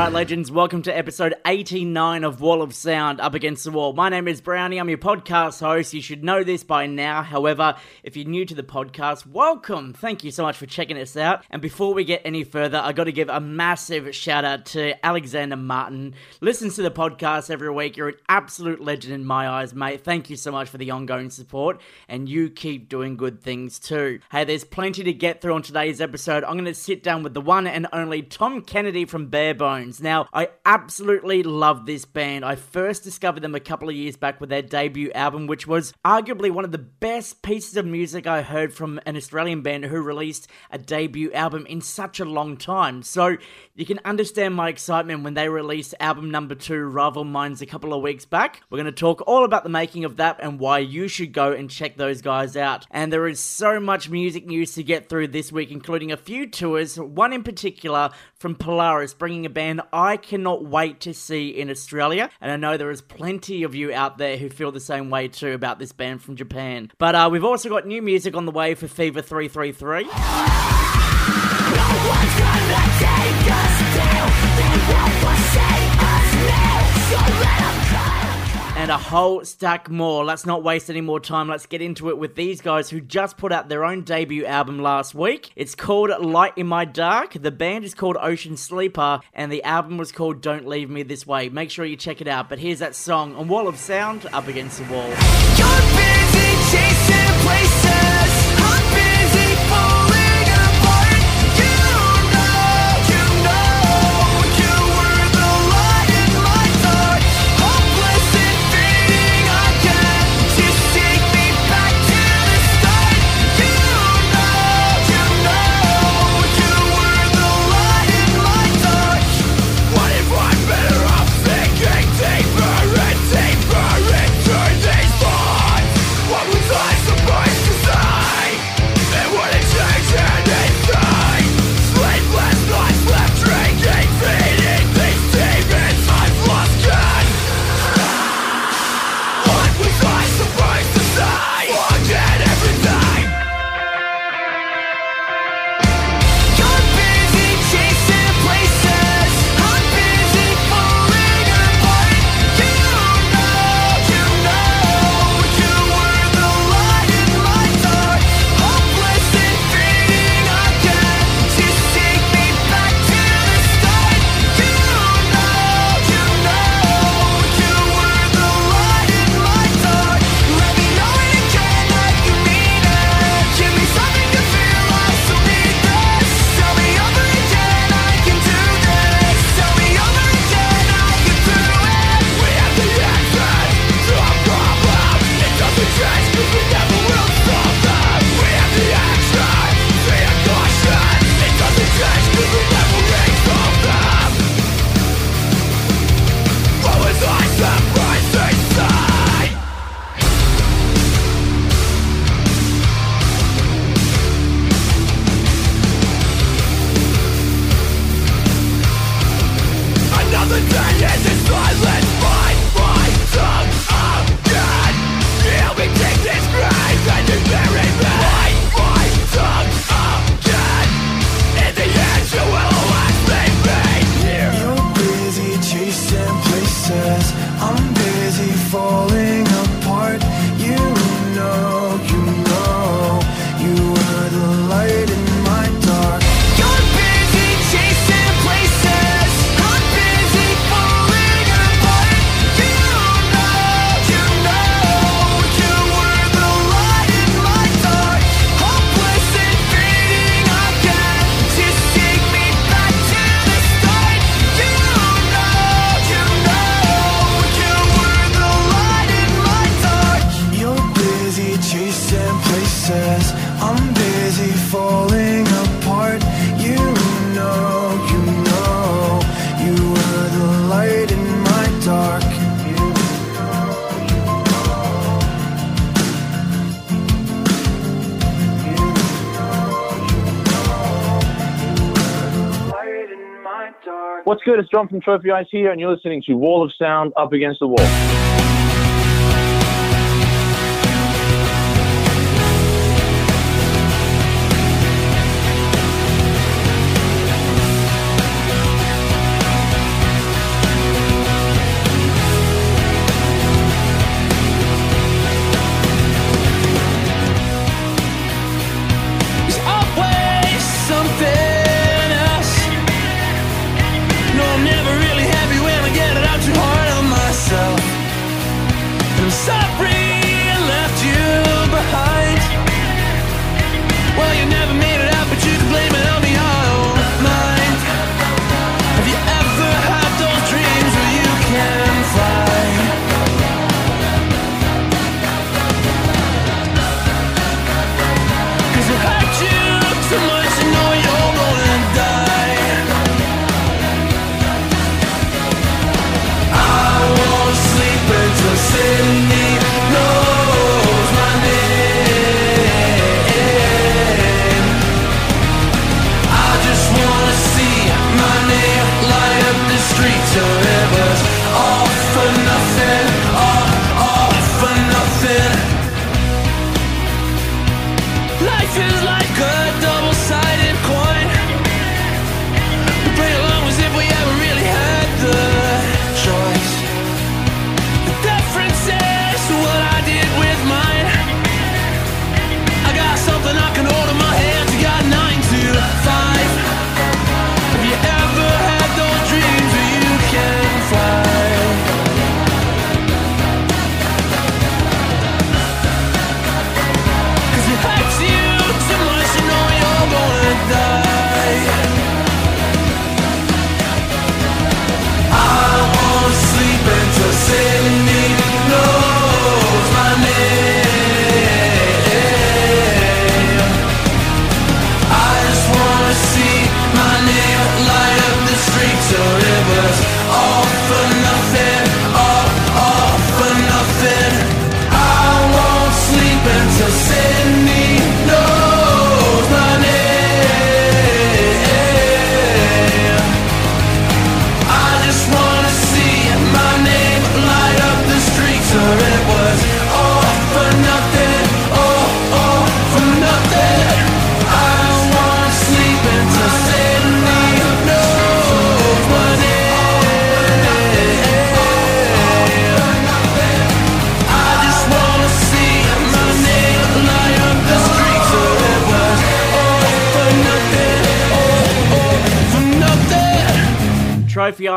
Alright, legends, welcome to episode 89 of Wall of Sound Up Against the Wall. My name is Brownie, I'm your podcast host. You should know this by now. However, if you're new to the podcast, welcome. Thank you so much for checking us out. And before we get any further, I got to give a massive shout out to Alexander Martin. Listens to the podcast every week. You're an absolute legend in my eyes, mate. Thank you so much for the ongoing support, and you keep doing good things too. Hey, there's plenty to get through on today's episode. I'm going to sit down with the one and only Tom Kennedy from Now, I absolutely love this band. I first discovered them a couple of years back with their debut album, which was arguably one of the best pieces of music I heard from an Australian band who released a debut album in such a long time. So you can understand my excitement when they released album number two, Rival Minds, a couple of weeks back. We're going to talk all about the making of that and why you should go and check those guys out. And there is so much music news to get through this week, including a few tours, one in particular from Polaris, bringing a band I cannot wait to see in Australia. And I know there is plenty of you out there who feel the same way too about this band from Japan. But uh, we've also got new music on the way for Fever 333. And a whole stack more. Let's not waste any more time. Let's get into it with these guys who just put out their own debut album last week. It's called Light in My Dark. The band is called Ocean Sleeper, and the album was called Don't Leave Me This Way. Make sure you check it out. But here's that song on Wall of Sound up against the wall. John from Trophy Eyes here, and you're listening to Wall of Sound Up Against the Wall.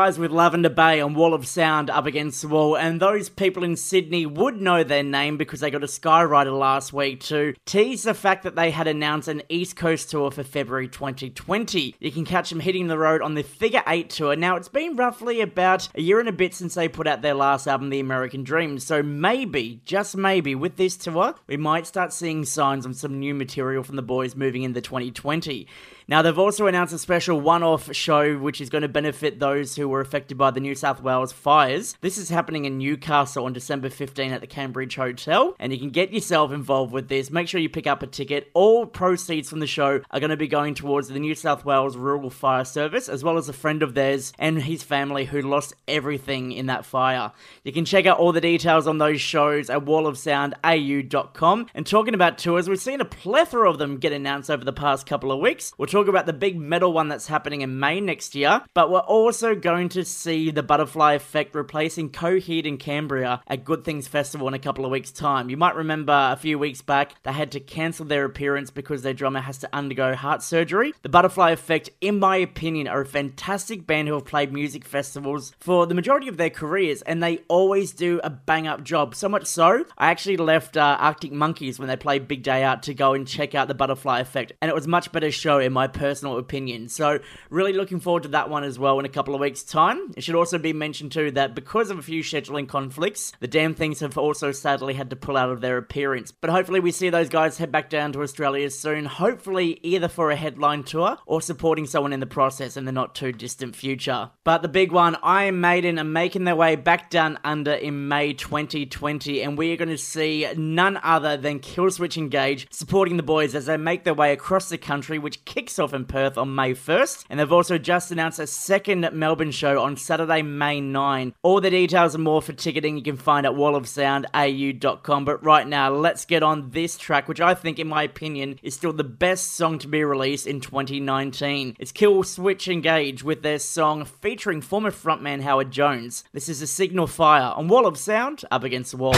Eyes with Lavender Bay and Wall of Sound up against the wall, and those people in Sydney would know their name because they got a Skyrider last week to tease the fact that they had announced an East Coast tour for February 2020. You can catch them hitting the road on the Figure 8 tour. Now, it's been roughly about a year and a bit since they put out their last album, The American Dream, so maybe, just maybe, with this tour, we might start seeing signs of some new material from the boys moving into 2020. Now, they've also announced a special one off show which is going to benefit those who were affected by the New South Wales fires. This is happening in Newcastle on December 15 at the Cambridge Hotel, and you can get yourself involved with this. Make sure you pick up a ticket. All proceeds from the show are going to be going towards the New South Wales Rural Fire Service, as well as a friend of theirs and his family who lost everything in that fire. You can check out all the details on those shows at wallofsoundau.com. And talking about tours, we've seen a plethora of them get announced over the past couple of weeks. We'll talk about the big metal one that's happening in May next year, but we're also going to see the Butterfly Effect replacing Coheed and Cambria at Good Things Festival in a couple of weeks' time. You might remember a few weeks back they had to cancel their appearance because their drummer has to undergo heart surgery. The Butterfly Effect, in my opinion, are a fantastic band who have played music festivals for the majority of their careers, and they always do a bang up job. So much so, I actually left uh, Arctic Monkeys when they played Big Day Out to go and check out the Butterfly Effect, and it was a much better show in my personal opinion. So, really looking forward to that one as well in a couple of weeks' time. It should also be mentioned too that because of a few scheduling conflicts, the Damned Things have also sadly had to pull out of their appearance. But hopefully, we see those guys head back down to Australia soon, hopefully, either for a headline tour or supporting someone in the process in the not too distant future. But the big one, Iron Maiden are making their way back down under in May 2020, and we are going to see none other than Killswitch Engage supporting the boys as they make their way across the country, which kicks off in Perth on May 1st. And they've also just announced a second Melbourne show on Saturday, May 9. All the details and more for ticketing you can find at wallofsoundau.com. But right now, let's get on this track, which I think, in my opinion, is still the best song to be released in 2019. It's Killswitch Engage with their song featuring former frontman Howard Jones. This is a Signal Fire on Wall of Sound up against the wall.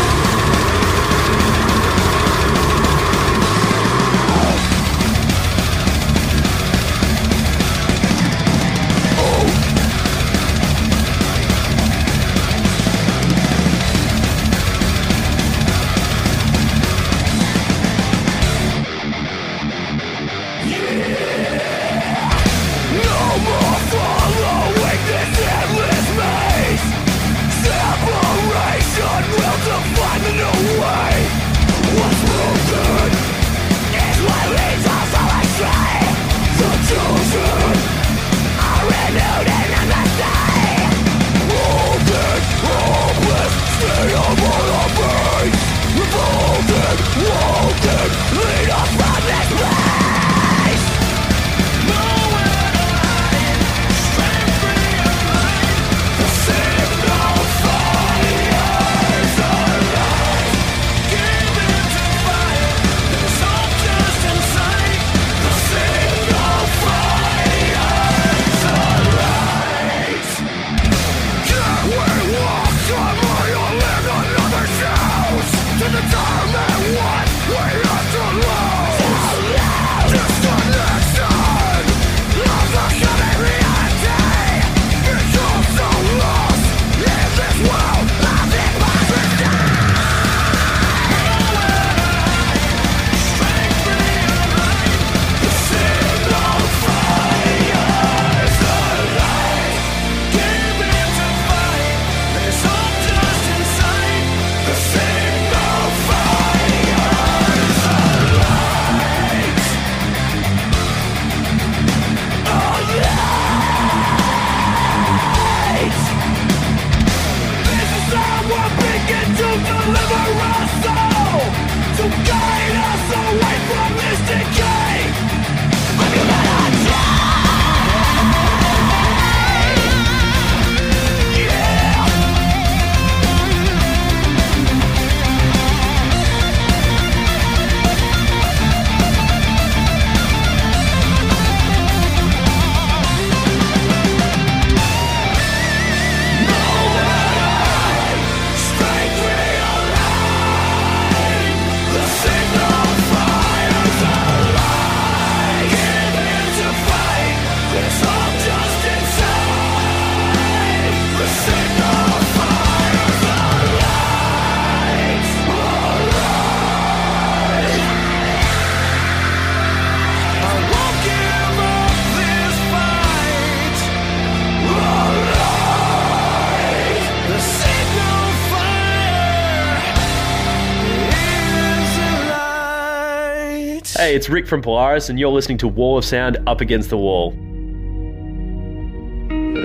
Hey, it's Rick from Polaris, and you're listening to Wall of Sound Up Against the Wall.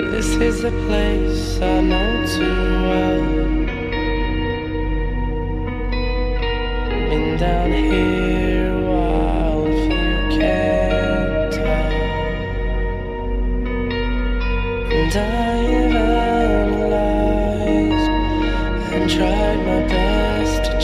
This is a place I know too well. Been down here while, if you can't tell. And I have analyzed and tried my best to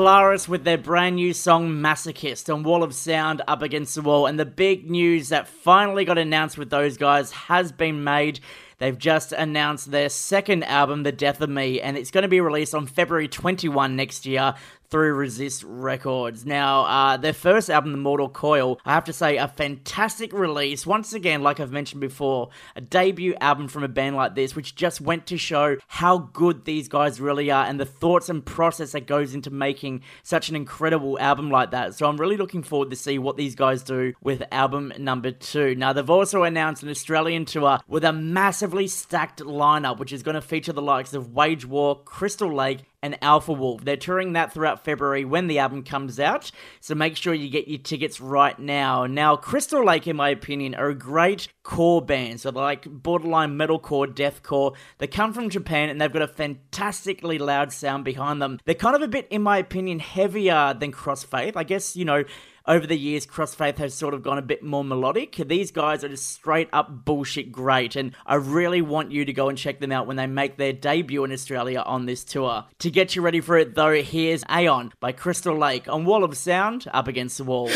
Polaris with their brand new song Masochist on Wall of Sound up against the wall. And the big news that finally got announced with those guys has been made. They've just announced their second album, The Death of Me, and it's going to be released on February 21 next year through Resist Records. Now, uh, their first album, The Mortal Coil, I have to say, a fantastic release. Once again, like I've mentioned before, a debut album from a band like this, which just went to show how good these guys really are and the thoughts and process that goes into making such an incredible album like that. So I'm really looking forward to see what these guys do with album number two. Now, they've also announced an Australian tour with a massively stacked lineup, which is going to feature the likes of Wage War, Crystal Lake, and Alpha Wolf. They're touring that throughout February when the album comes out, so make sure you get your tickets right now. Now, Crystal Lake, in my opinion, are a great core band, so like borderline metalcore, deathcore. They come from Japan and they've got a fantastically loud sound behind them. They're kind of a bit, in my opinion, heavier than Crossfaith. I guess, you know, over the years, Crossfaith has sort of gone a bit more melodic. These guys are just straight up bullshit great, and I really want you to go and check them out when they make their debut in Australia on this tour. To get you ready for it, though, here's Aeon by Crystal Lake on Wall of Sound up against the wall.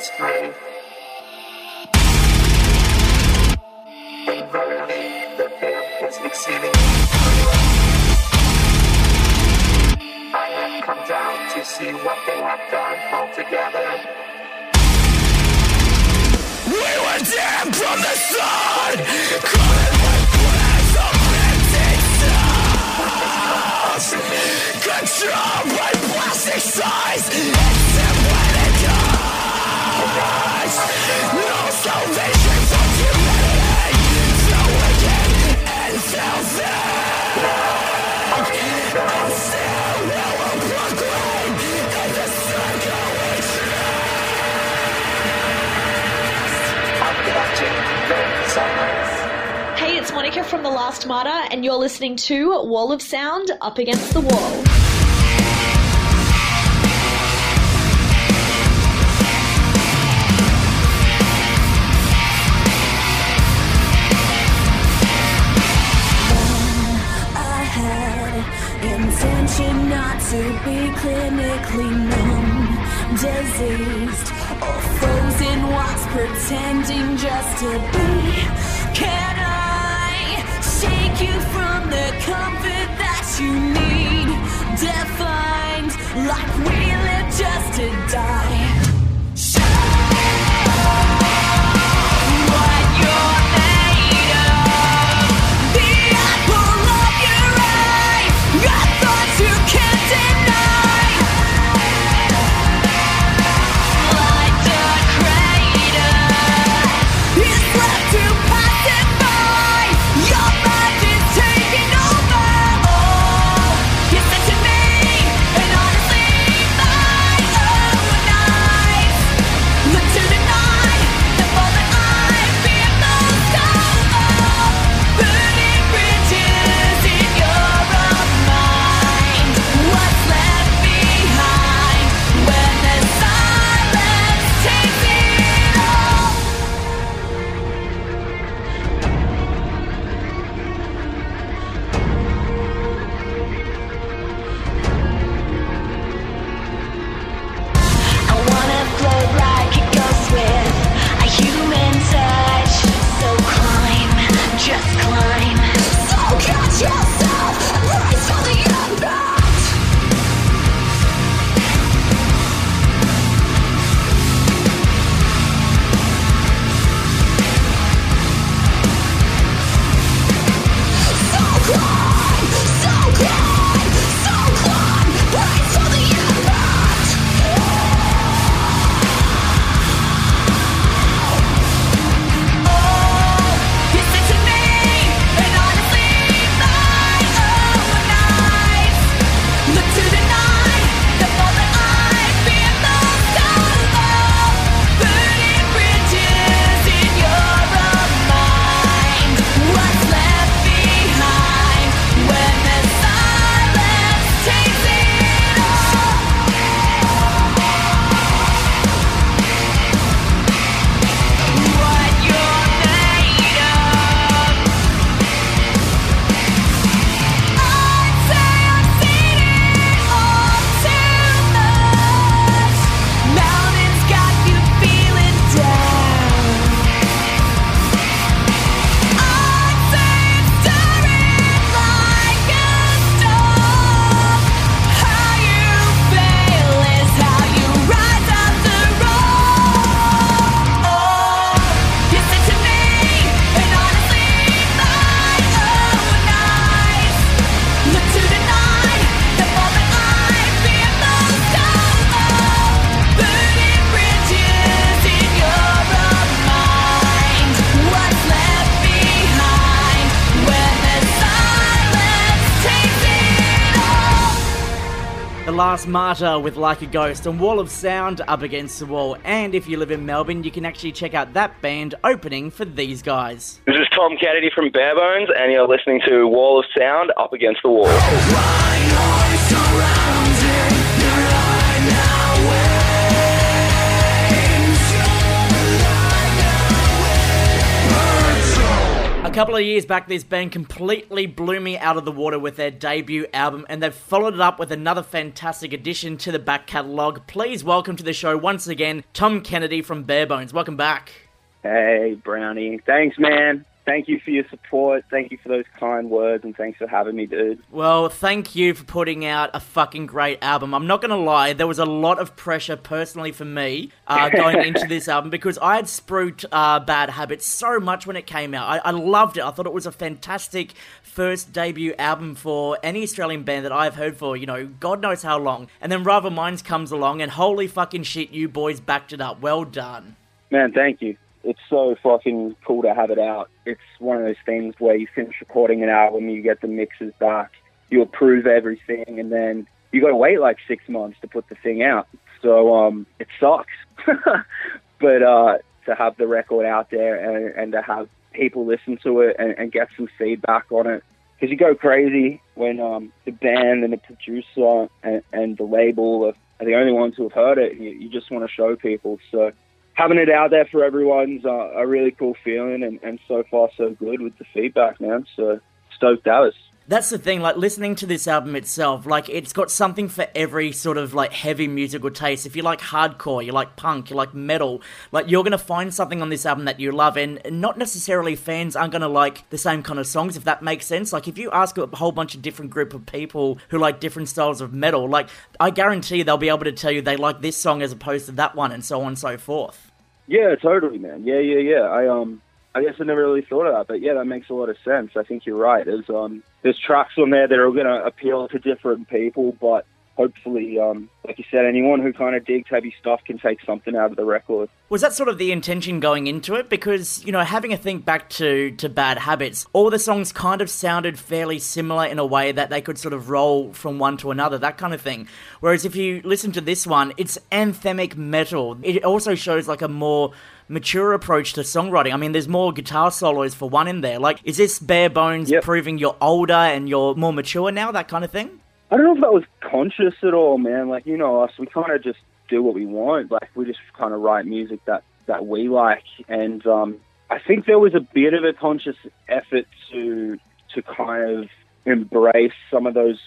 ice cream. I come down to see what they have done. We were damned from the empty stars, controlled by plastic size. Hey, it's Monica from The Last Martyr, and you're listening to Wall of Sound Up Against the Wall. Not to be clinically numb, diseased, or frozen whilst pretending just to be. Can I shake you from the comfort that you need? Defined like we live just to die. Show What you're Last Martyr with Like a Ghost and Wall of Sound up against the wall. And if you live in Melbourne, you can actually check out that band opening for these guys. This is Tom Kennedy from Barebones, and you're listening to Wall of Sound Up Against the Wall. A couple of years back, this band completely blew me out of the water with their debut album, and they've followed it up with another fantastic addition to the back catalogue. Please welcome to the show once again, Tom Kennedy from Barebones. Welcome back. Hey, Brownie. Thanks, man. Thank you for your support. Thank you for those kind words, and thanks for having me, dude. Well, thank you for putting out a fucking great album. I'm not going to lie, there was a lot of pressure personally for me uh, going into this album because I had spruiked uh, Bad Habits so much when it came out. I, I loved it. I thought it was a fantastic first debut album for any Australian band that I've heard for, you know, God knows how long. And then Rival Minds comes along, and holy fucking shit, you boys backed it up. Well done. Man, thank you. It's so fucking cool to have it out. It's one of those things where you finish recording an album, you get the mixes back, you approve everything, and then you got to wait like six months to put the thing out. So um, it sucks. but uh, to have the record out there and, and to have people listen to it and, and get some feedback on it, because you go crazy when um, the band and the producer and, and the label are, are the only ones who have heard it. You, you just want to show people. So having it out there for everyone's uh, a really cool feeling, and, and so far so good with the feedback, man. So stoked Dallas. That's the thing, like listening to this album itself, like it's got something for every sort of like heavy musical taste. If you like hardcore, you like punk, you like metal, like you're gonna find something on this album that you love, and not necessarily fans aren't gonna like the same kind of songs, if that makes sense. Like if you ask a whole bunch of different group of people who like different styles of metal, like I guarantee they'll be able to tell you they like this song as opposed to that one, and so on and so forth. Yeah, totally, man. Yeah, yeah, yeah. I um, I guess I never really thought of that, but yeah, that makes a lot of sense. I think you're right. There's um, there's tracks on there that are going to appeal to different people, but hopefully, um, like you said, anyone who kind of digs heavy stuff can take something out of the record. Was that sort of the intention going into it? Because, you know, having a think back to, to Bad Habits, all the songs kind of sounded fairly similar in a way that they could sort of roll from one to another, that kind of thing. Whereas if you listen to this one, it's anthemic metal. It also shows like a more mature approach to songwriting. I mean, there's more guitar solos for one in there. Like, is this bare bones Yep. proving you're older and you're more mature now, that kind of thing? I don't know if that was conscious at all, man. Like you know us, we kind of just do what we want. Like we just kind of write music that that we like, and um, I think there was a bit of a conscious effort to to kind of embrace some of those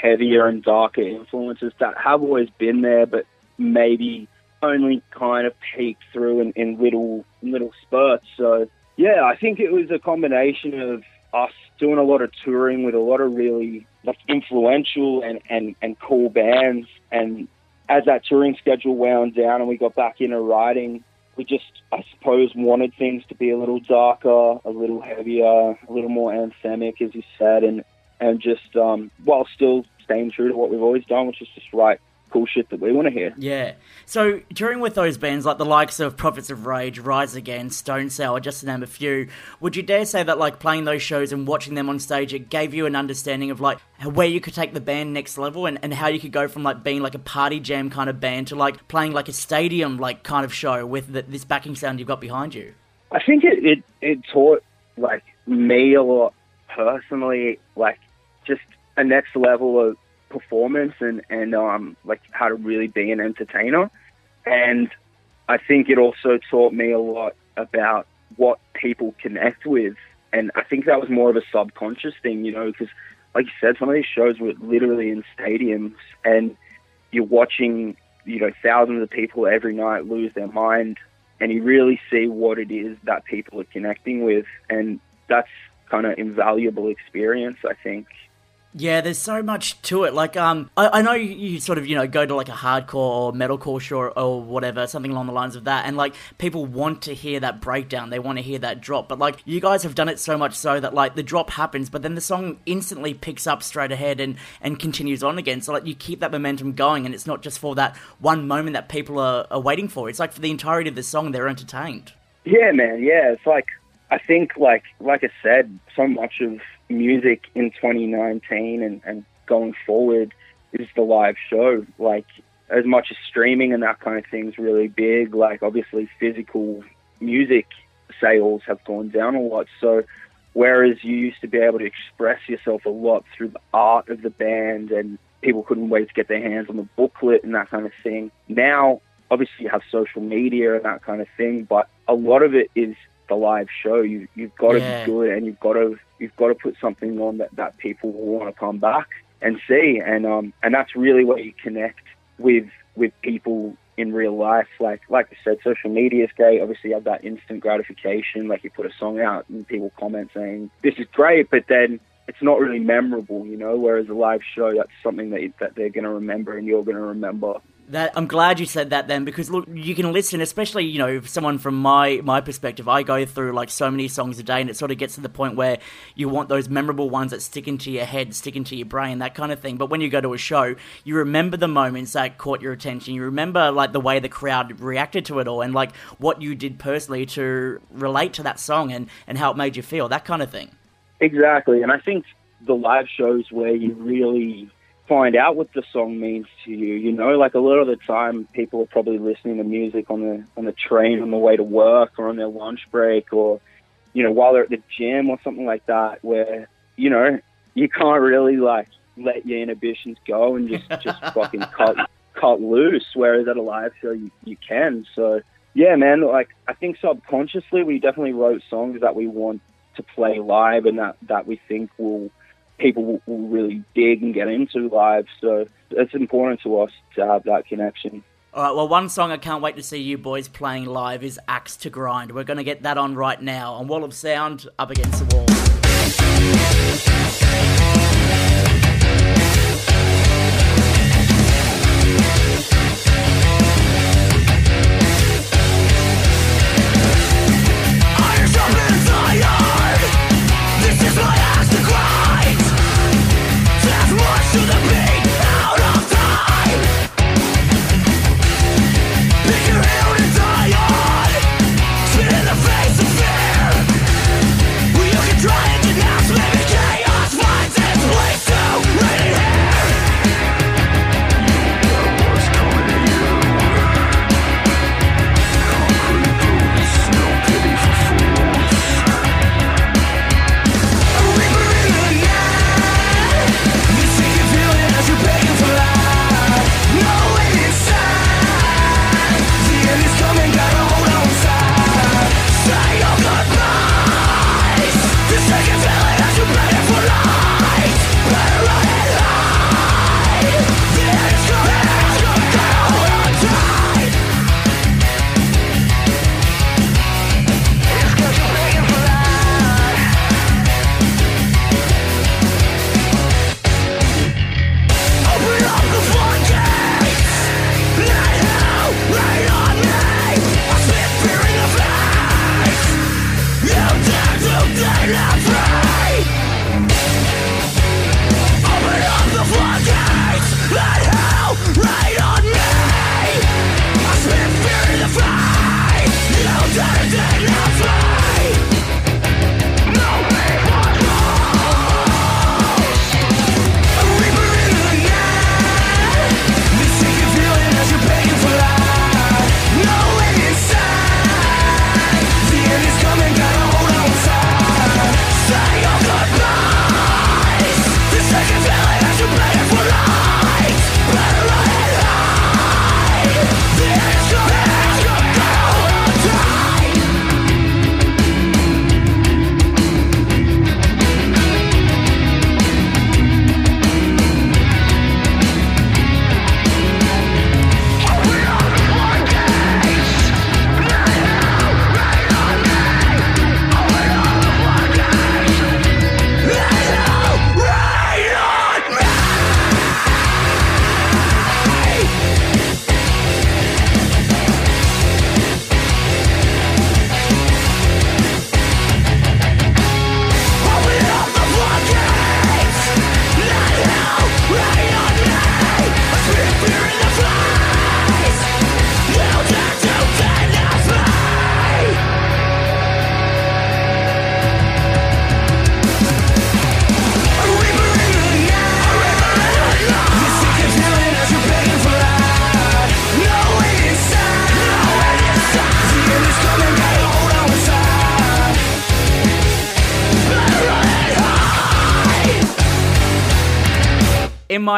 heavier and darker influences that have always been there, but maybe only kind of peeked through in, in little little spurts. So yeah, I think it was a combination of us doing a lot of touring with a lot of really like influential and, and, and cool bands. And as that touring schedule wound down and we got back into writing, we just I suppose wanted things to be a little darker, a little heavier, a little more anthemic as you said and and just um while still staying true to what we've always done, which is just write cool shit that we want to hear. Yeah. So touring with those bands like the likes of Prophets of Rage, Rise Against, Stone Sour, just to name a few, would you dare say that like playing those shows and watching them on stage, it gave you an understanding of like where you could take the band next level and, and how you could go from like being like a party jam kind of band to like playing like a stadium like kind of show with the, this backing sound you've got behind you? I think it, it, it taught like me a lot personally, like just a next level of performance and, and um like how to really be an entertainer. And I think it also taught me a lot about what people connect with. And I think that was more of a subconscious thing, you know, because like you said, some of these shows were literally in stadiums and you're watching, you know, thousands of people every night lose their mind and you really see what it is that people are connecting with. And that's kind of invaluable experience, I think. Yeah, there's so much to it. Like, um, I, I know you, sort of, you know, go to like a hardcore or metalcore show or, or whatever, something along the lines of that, and like people want to hear that breakdown, they want to hear that drop. But like, you guys have done it so much so that like the drop happens, but then the song instantly picks up straight ahead and and continues on again. So like, you keep that momentum going, and it's not just for that one moment that people are, are waiting for. It's like for the entirety of the song, they're entertained. Yeah, man. Yeah, it's like I think, like like I said, so much of music in 2019 and, and going forward is the live show. Like as much as streaming and that kind of thing is really big, like obviously physical music sales have gone down a lot. So whereas you used to be able to express yourself a lot through the art of the band and people couldn't wait to get their hands on the booklet and that kind of thing. Now obviously you have social media and that kind of thing, but a lot of it is the live show. You you've got to be good and you've got to you've got to put something on that, that people will want to come back and see and um and that's really where you connect with with people in real life. Like like I said, social media is great. Obviously you have that instant gratification, like you put a song out and people comment saying, This is great but then it's not really memorable, you know, whereas a live show that's something that that they're gonna remember and you're gonna remember. That I'm glad you said that then because look, you can listen, especially you know, someone from my my perspective. I go through like so many songs a day, and it sort of gets to the point where you want those memorable ones that stick into your head, stick into your brain, that kind of thing. But when you go to a show, you remember the moments that caught your attention. You remember like the way the crowd reacted to it all, and like what you did personally to relate to that song and and how it made you feel, that kind of thing. Exactly, and I think the live shows where you really find out what the song means to you. You know, like a lot of the time, people are probably listening to music on the on the train on the way to work or on their lunch break, or you know, while they're at the gym or something like that, where you know you can't really like let your inhibitions go and just just fucking cut cut loose. Whereas at a live show, you, you can. So yeah, man, like I think subconsciously we definitely wrote songs that we want to play live and that that we think will people will, will really dig and get into live. So it's important to us to have that connection. All right, well, one song I can't wait to see you boys playing live is Axe to Grind. We're going to get that on right now on Wall of Sound up against the wall.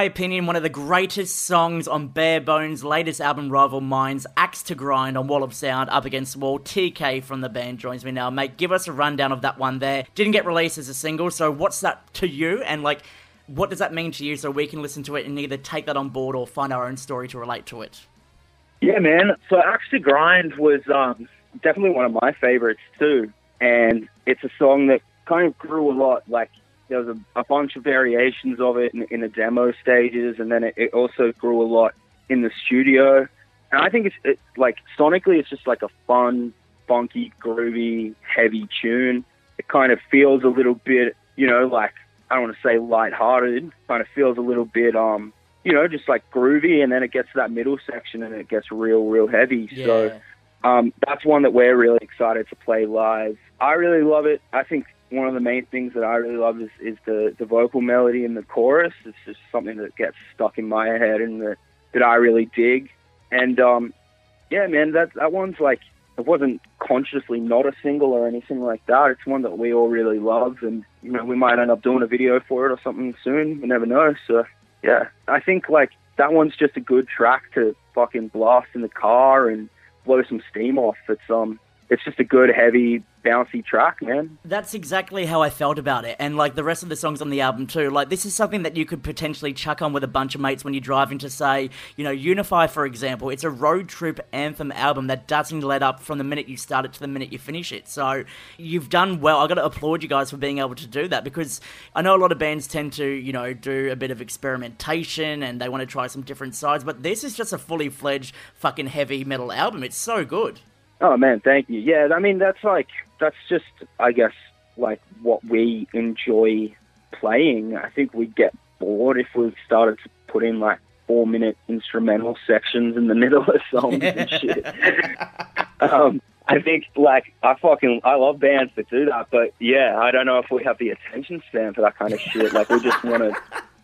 My opinion, one of the greatest songs on Bare Bones' latest album, Rival Minds, Axe to Grind on Wall of Sound, Up Against Wall. TK from the band joins me now. Mate, give us a rundown of that one there. Didn't get released as a single, so what's that to you? And, like, what does that mean to you so we can listen to it and either take that on board or find our own story to relate to it? Yeah, man. So Axe to Grind was um, definitely one of my favorites too, and it's a song that kind of grew a lot. Like there was a, a bunch of variations of it in, in the demo stages, and then it, it also grew a lot in the studio. And I think it's it, like sonically, it's just like a fun, funky, groovy, heavy tune. It kind of feels a little bit, you know, like I don't want to say lighthearted. Kind of feels a little bit, um, you know, just like groovy, and then it gets to that middle section and it gets real, real heavy. So um, that's one that we're really excited to play live. I really love it. I think one of the main things that I really love is, is the, the vocal melody in the chorus. It's just something that gets stuck in my head and that, that I really dig. And um, yeah, man, that that one's like it wasn't consciously not a single or anything like that. It's one that we all really love, and you know we might end up doing a video for it or something soon. We never know. So yeah, I think like that one's just a good track to fucking blast in the car and blow some steam off. It's um, it's just a good heavy bouncy track, man. That's exactly how I felt about it, and like the rest of the songs on the album too. Like this is something that you could potentially chuck on with a bunch of mates when you're driving to say, you know, Unify for example. It's a road trip anthem album that doesn't let up from the minute you start it to the minute you finish it. So you've done well. I got to applaud you guys for being able to do that because I know a lot of bands tend to, you know, do a bit of experimentation and they want to try some different sides, but this is just a fully fledged fucking heavy metal album. It's so good. Oh man, thank you. Yeah, I mean that's like that's just I guess like what we enjoy playing. I think we'd get bored if we started to put in like four minute instrumental sections in the middle of songs and shit. um, I think like I fucking I love bands that do that, but yeah, I don't know if we have the attention span for that kind of shit. Like we just want to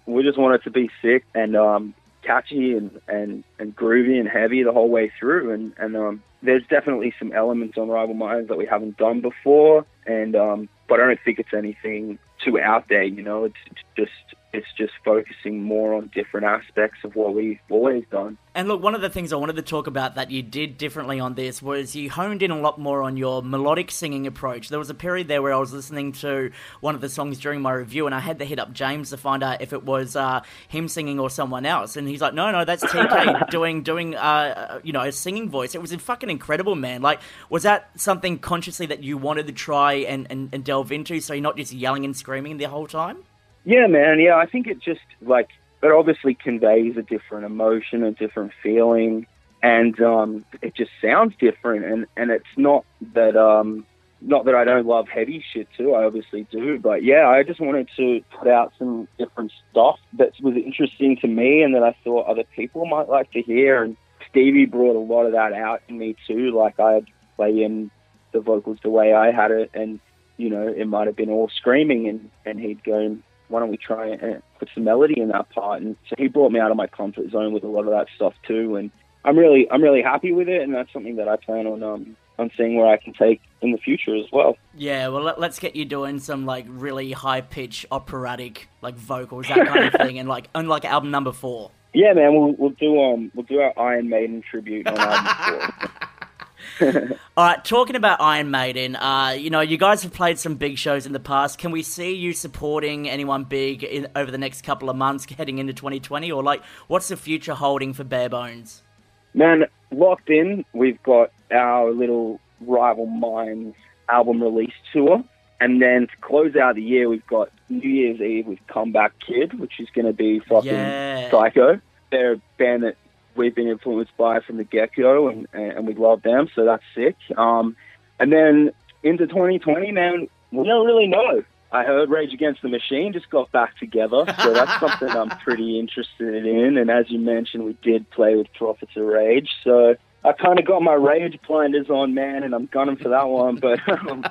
we just want it to be sick and um catchy and, and, and groovy and heavy the whole way through. And, and um, there's definitely some elements on Rival Minds that we haven't done before. And um, but I don't think it's anything too out there. You know, it's, it's just it's just focusing more on different aspects of what we've always done. And look, one of the things I wanted to talk about that you did differently on this was you honed in a lot more on your melodic singing approach. There was a period there where I was listening to one of the songs during my review, and I had to hit up James to find out if it was uh, him singing or someone else. And he's like, "No, no, that's TK doing doing uh, you know a singing voice." It was fucking incredible, man. Like, was that something consciously that you wanted to try and, and, and delve into, so you're not just yelling and screaming the whole time? Yeah, man. Yeah, I think it just like it obviously conveys a different emotion, a different feeling, and um, it just sounds different. And and it's not that um, not that I don't love heavy shit too. I obviously do, but yeah, I just wanted to put out some different stuff that was interesting to me, and that I thought other people might like to hear. And Stevie brought a lot of that out in me too. Like I had play in the vocals the way I had it, and you know, it might have been all screaming, and and he'd go why don't we try and put some melody in that part? And so he brought me out of my comfort zone with a lot of that stuff too. And I'm really, I'm really happy with it. And that's something that I plan on, um, on seeing where I can take in the future as well. Yeah, well, let, us get you doing some like really high pitch operatic like vocals, that kind of thing, and like on like album number four. Yeah, man, we'll we'll do um we'll do our Iron Maiden tribute on album four. All right, talking about Iron Maiden, uh, you know, you guys have played some big shows in the past. Can we see you supporting anyone big in, over the next couple of months heading into 2020? Or, like, what's the future holding for Bare Bones? Man, locked in, we've got our little Rival Minds album release tour. And then to close out the year, we've got New Year's Eve with Comeback Kid, which is going to be fucking Yeah. psycho. They're a band that we've been influenced by from the get go, and, and we love them, so that's sick. Um, and then into 2020, man, we don't really know. I heard Rage Against the Machine just got back together, so that's something I'm pretty interested in. And as you mentioned, we did play with Prophets of Rage, so I kind of got my rage blinders on, man, and I'm gunning for that one. But um,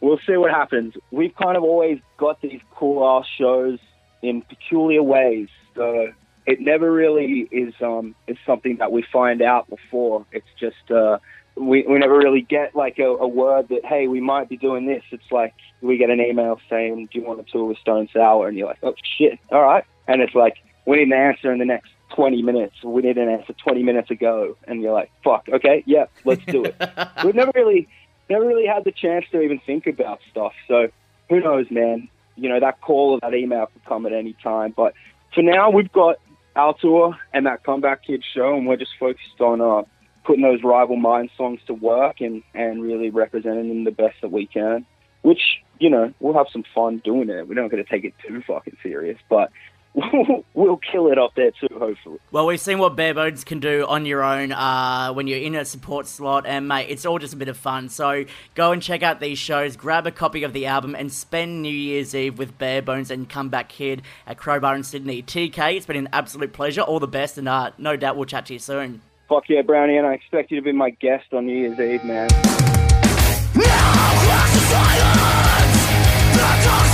we'll see what happens. We've kind of always got these cool ass shows in peculiar ways, so it never really is um is something that we find out before. It's just uh we we never really get like a, a word that hey we might be doing this. It's like we get an email saying do you want to tour with Stone Sour and you're like oh shit all right and it's like we need an answer in the next 20 minutes. We need an answer 20 minutes ago. And you're like, fuck, okay, yeah, let's do it. We've never really, never really had the chance to even think about stuff. So who knows, man? You know, that call or that email could come at any time. But for now, we've got our tour and that Comeback Kid show, and we're just focused on uh, putting those Rival Mind songs to work and, and really representing them the best that we can. Which, you know, we'll have some fun doing it. We're not going to take it too fucking serious, but we'll kill it up there too, hopefully. Well, we've seen what Bare Bones can do on your own uh, when you're in a support slot, and mate, it's all just a bit of fun. So go and check out these shows, grab a copy of the album, and spend New Year's Eve with Bare Bones and Comeback Kid at Crowbar in Sydney. TK, it's been an absolute pleasure. All the best, and uh, no doubt we'll chat to you soon. Fuck yeah, Brownie, and I expect you to be my guest on New Year's Eve, man. What's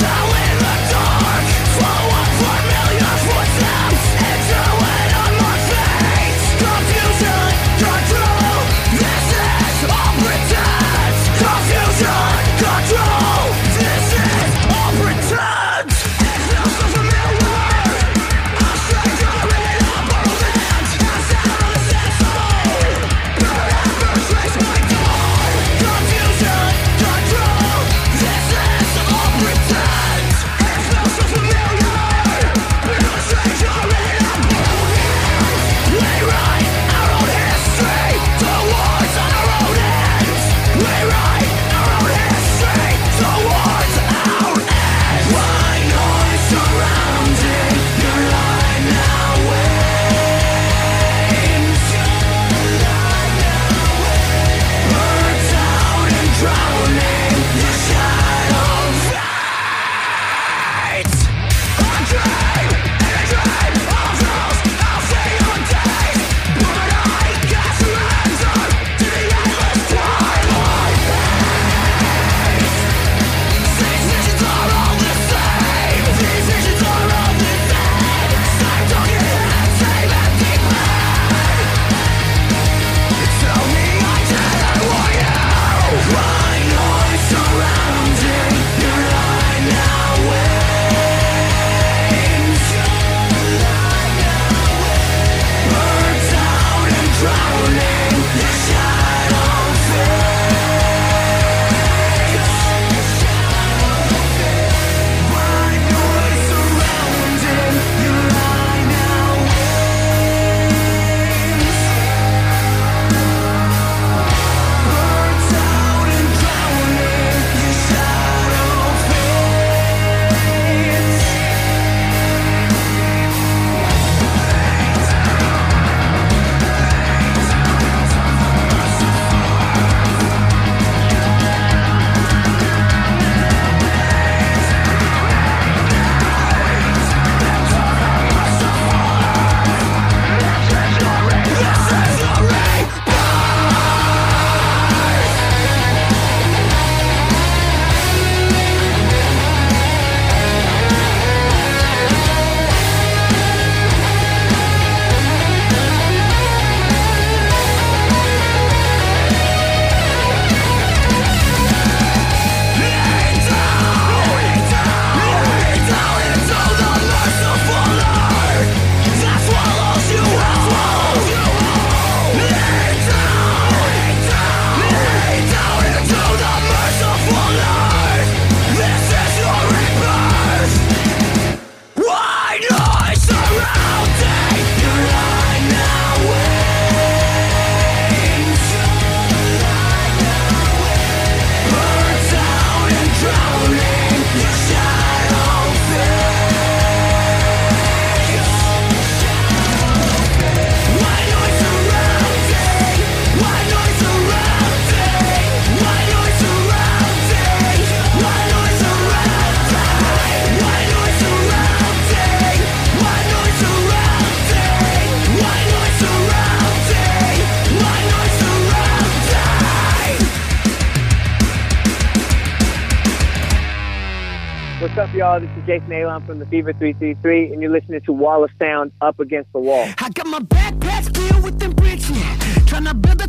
is Jason Aalon from the Fever 333, and you're listening to Wall of Sound Up Against the Wall. I got my backpacks filled with them bricks, yeah. Tryna build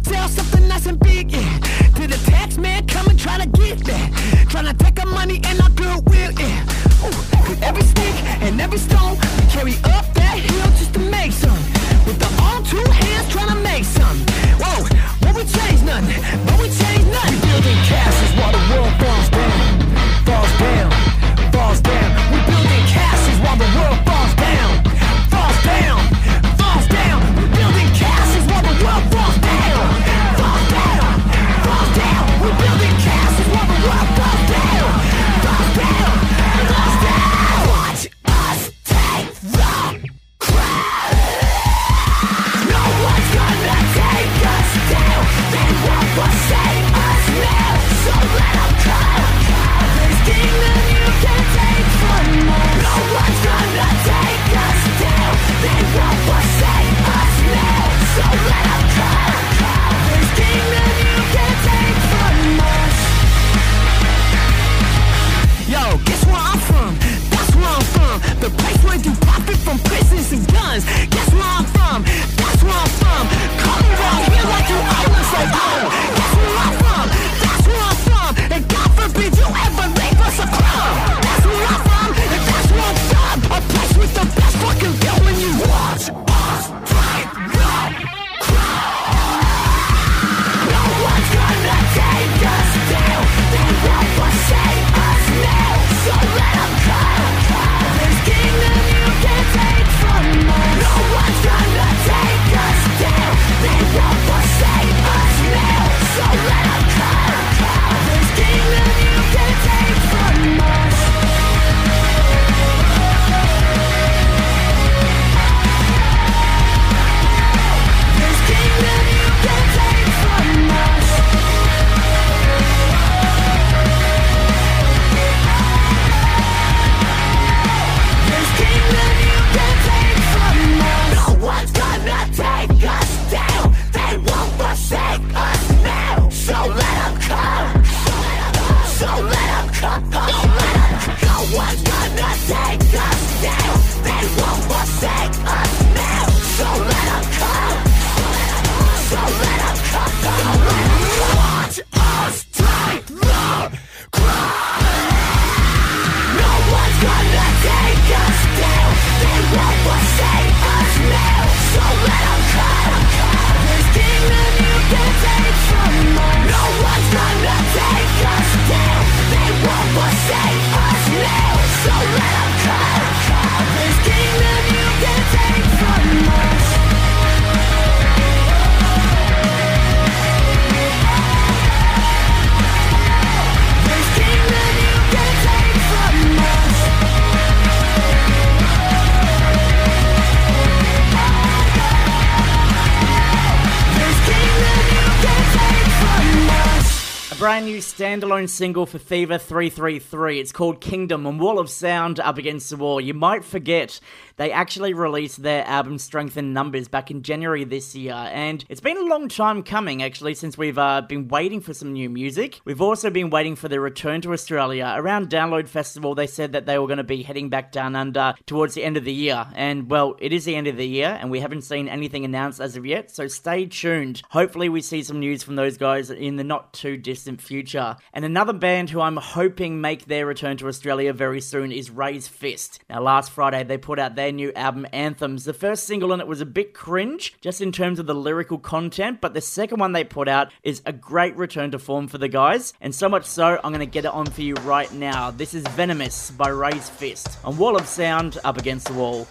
single for Fever 333. It's called Kingdom and Wall of Sound Up Against the Wall. You might forget they actually released their album Strength in Numbers back in January this year, and it's been a long time coming actually since we've uh, been waiting for some new music. We've also been waiting for their return to Australia. Around Download Festival, they said that they were going to be heading back down under towards the end of the year, and well, it is the end of the year, and we haven't seen anything announced as of yet, so stay tuned. Hopefully, we see some news from those guys in the not too distant future. And another band who I'm hoping make their return to Australia very soon is Raised Fist. Now, last Friday, they put out their new album Anthems. The first single on it was a bit cringe, just in terms of the lyrical content, but the second one they put out is a great return to form for the guys, and so much so, I'm to get it on for you right now. This is Venomous by Raised Fist on Wall of Sound up against the wall.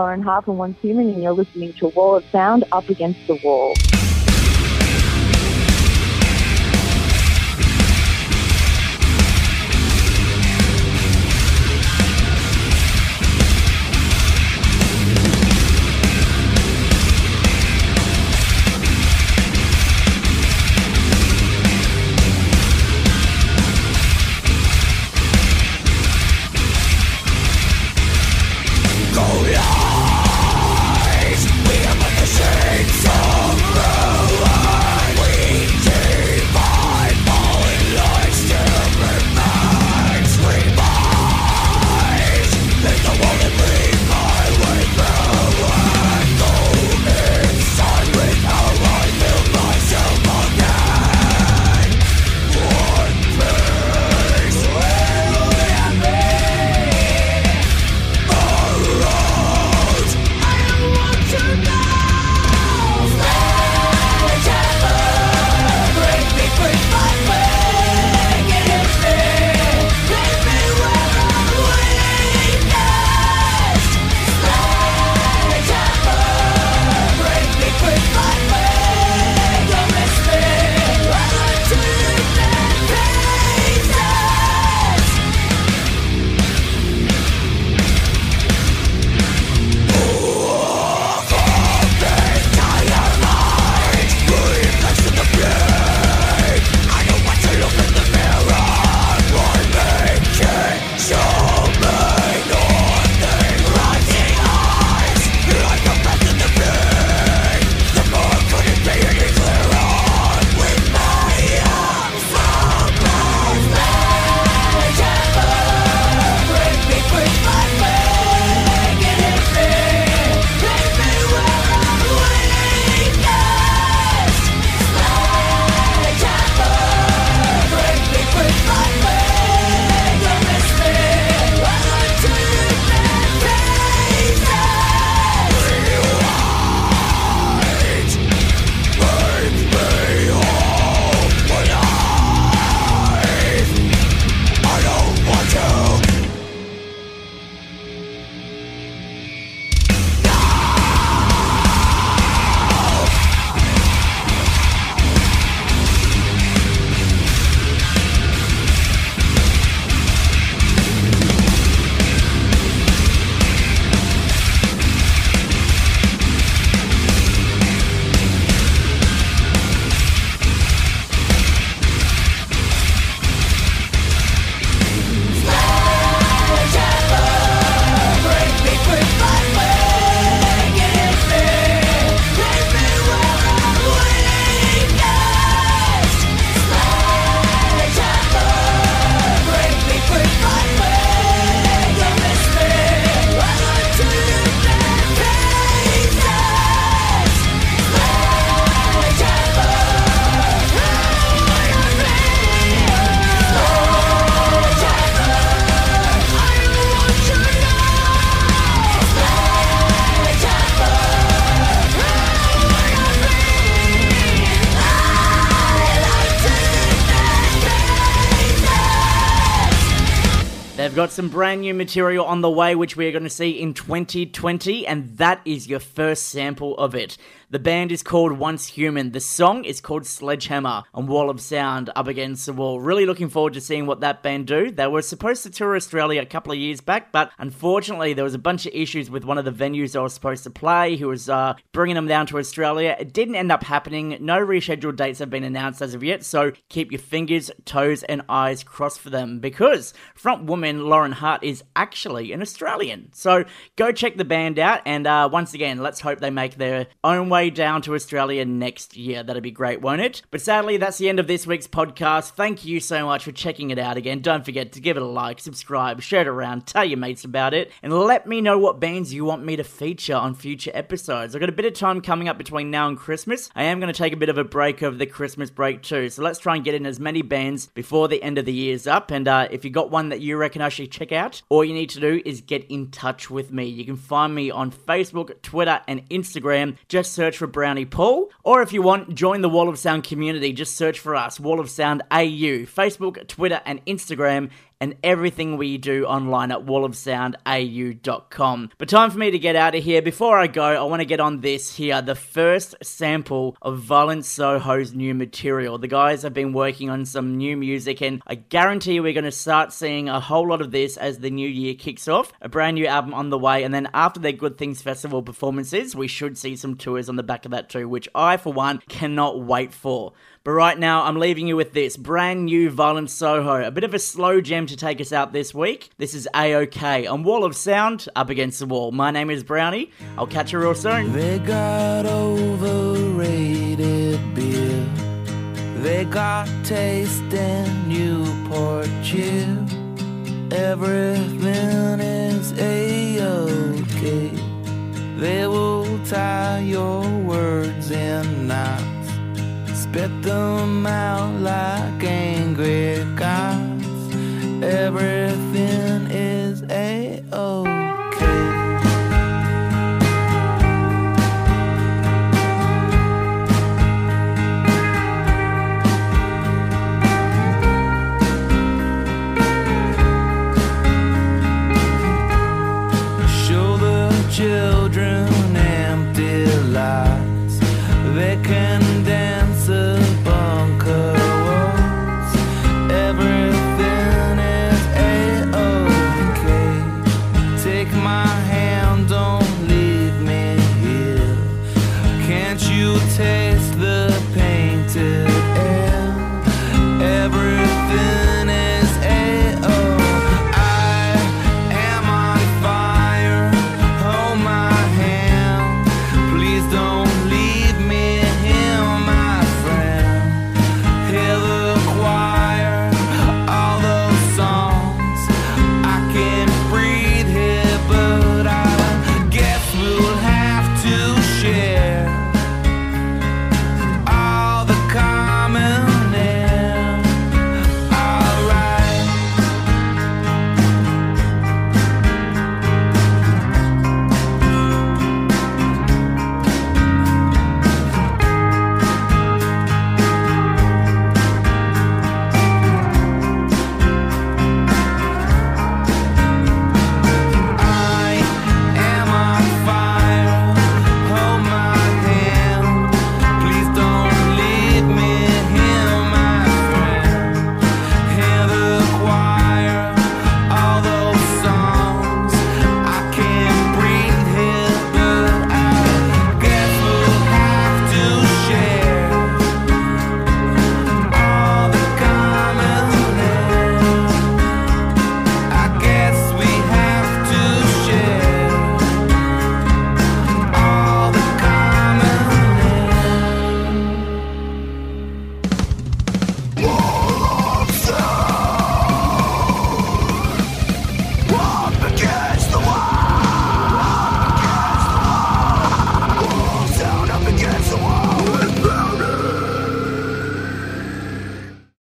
Lauren from Once Human, and you're listening to Wall of Sound Up Against the Wall. Some brand new material on the way, which we are going to see in 2020, and that is your first sample of it. The band is called Once Human. The song is called Sledgehammer on Wall of Sound up against the wall. Really looking forward to seeing what that band do. They were supposed to tour Australia a couple of years back, but unfortunately there was a bunch of issues with one of the venues they were supposed to play, who was uh, bringing them down to Australia. It didn't end up happening. No rescheduled dates have been announced as of yet, so keep your fingers, toes, and eyes crossed for them because front woman Lauren Hart is actually an Australian. So go check the band out, and uh, once again, let's hope they make their own way down to Australia next year. That'd be great, won't it? But sadly, that's the end of this week's podcast. Thank you so much for checking it out again. Don't forget to give it a like, subscribe, share it around, tell your mates about it, and let me know what bands you want me to feature on future episodes. I've got a bit of time coming up between now and Christmas. I am going to take a bit of a break over the Christmas break too, so let's try and get in as many bands before the end of the year's up. And uh, if you got one that you reckon I should check out, all you need to do is get in touch with me. You can find me on Facebook, Twitter, and Instagram. Just search for Brownie Paul. Or if you want, join the Wall of Sound community. Just search for us, Wall of Sound AU, Facebook, Twitter, and Instagram and everything we do online at wallofsoundau.com. But time for me to get out of here. Before I go, I want to get on this here the first sample of Violent Soho's new material. The guys have been working on some new music, and I guarantee we're going to start seeing a whole lot of this as the new year kicks off. A brand new album on the way, and then after their Good Things Festival performances, we should see some tours on the back of that too, which I, for one, cannot wait for. But right now, I'm leaving you with this brand new Violent Soho, a bit of a slow gem to take us out this week. This is A-OK on Wall of Sound, up against the wall. My name is Brownie. I'll catch you real soon. They got overrated beer. They got taste in Newport Chew. Everything is a-okay. They will tie your words in knots. Spit them out like angry gods. Everything is a-okay.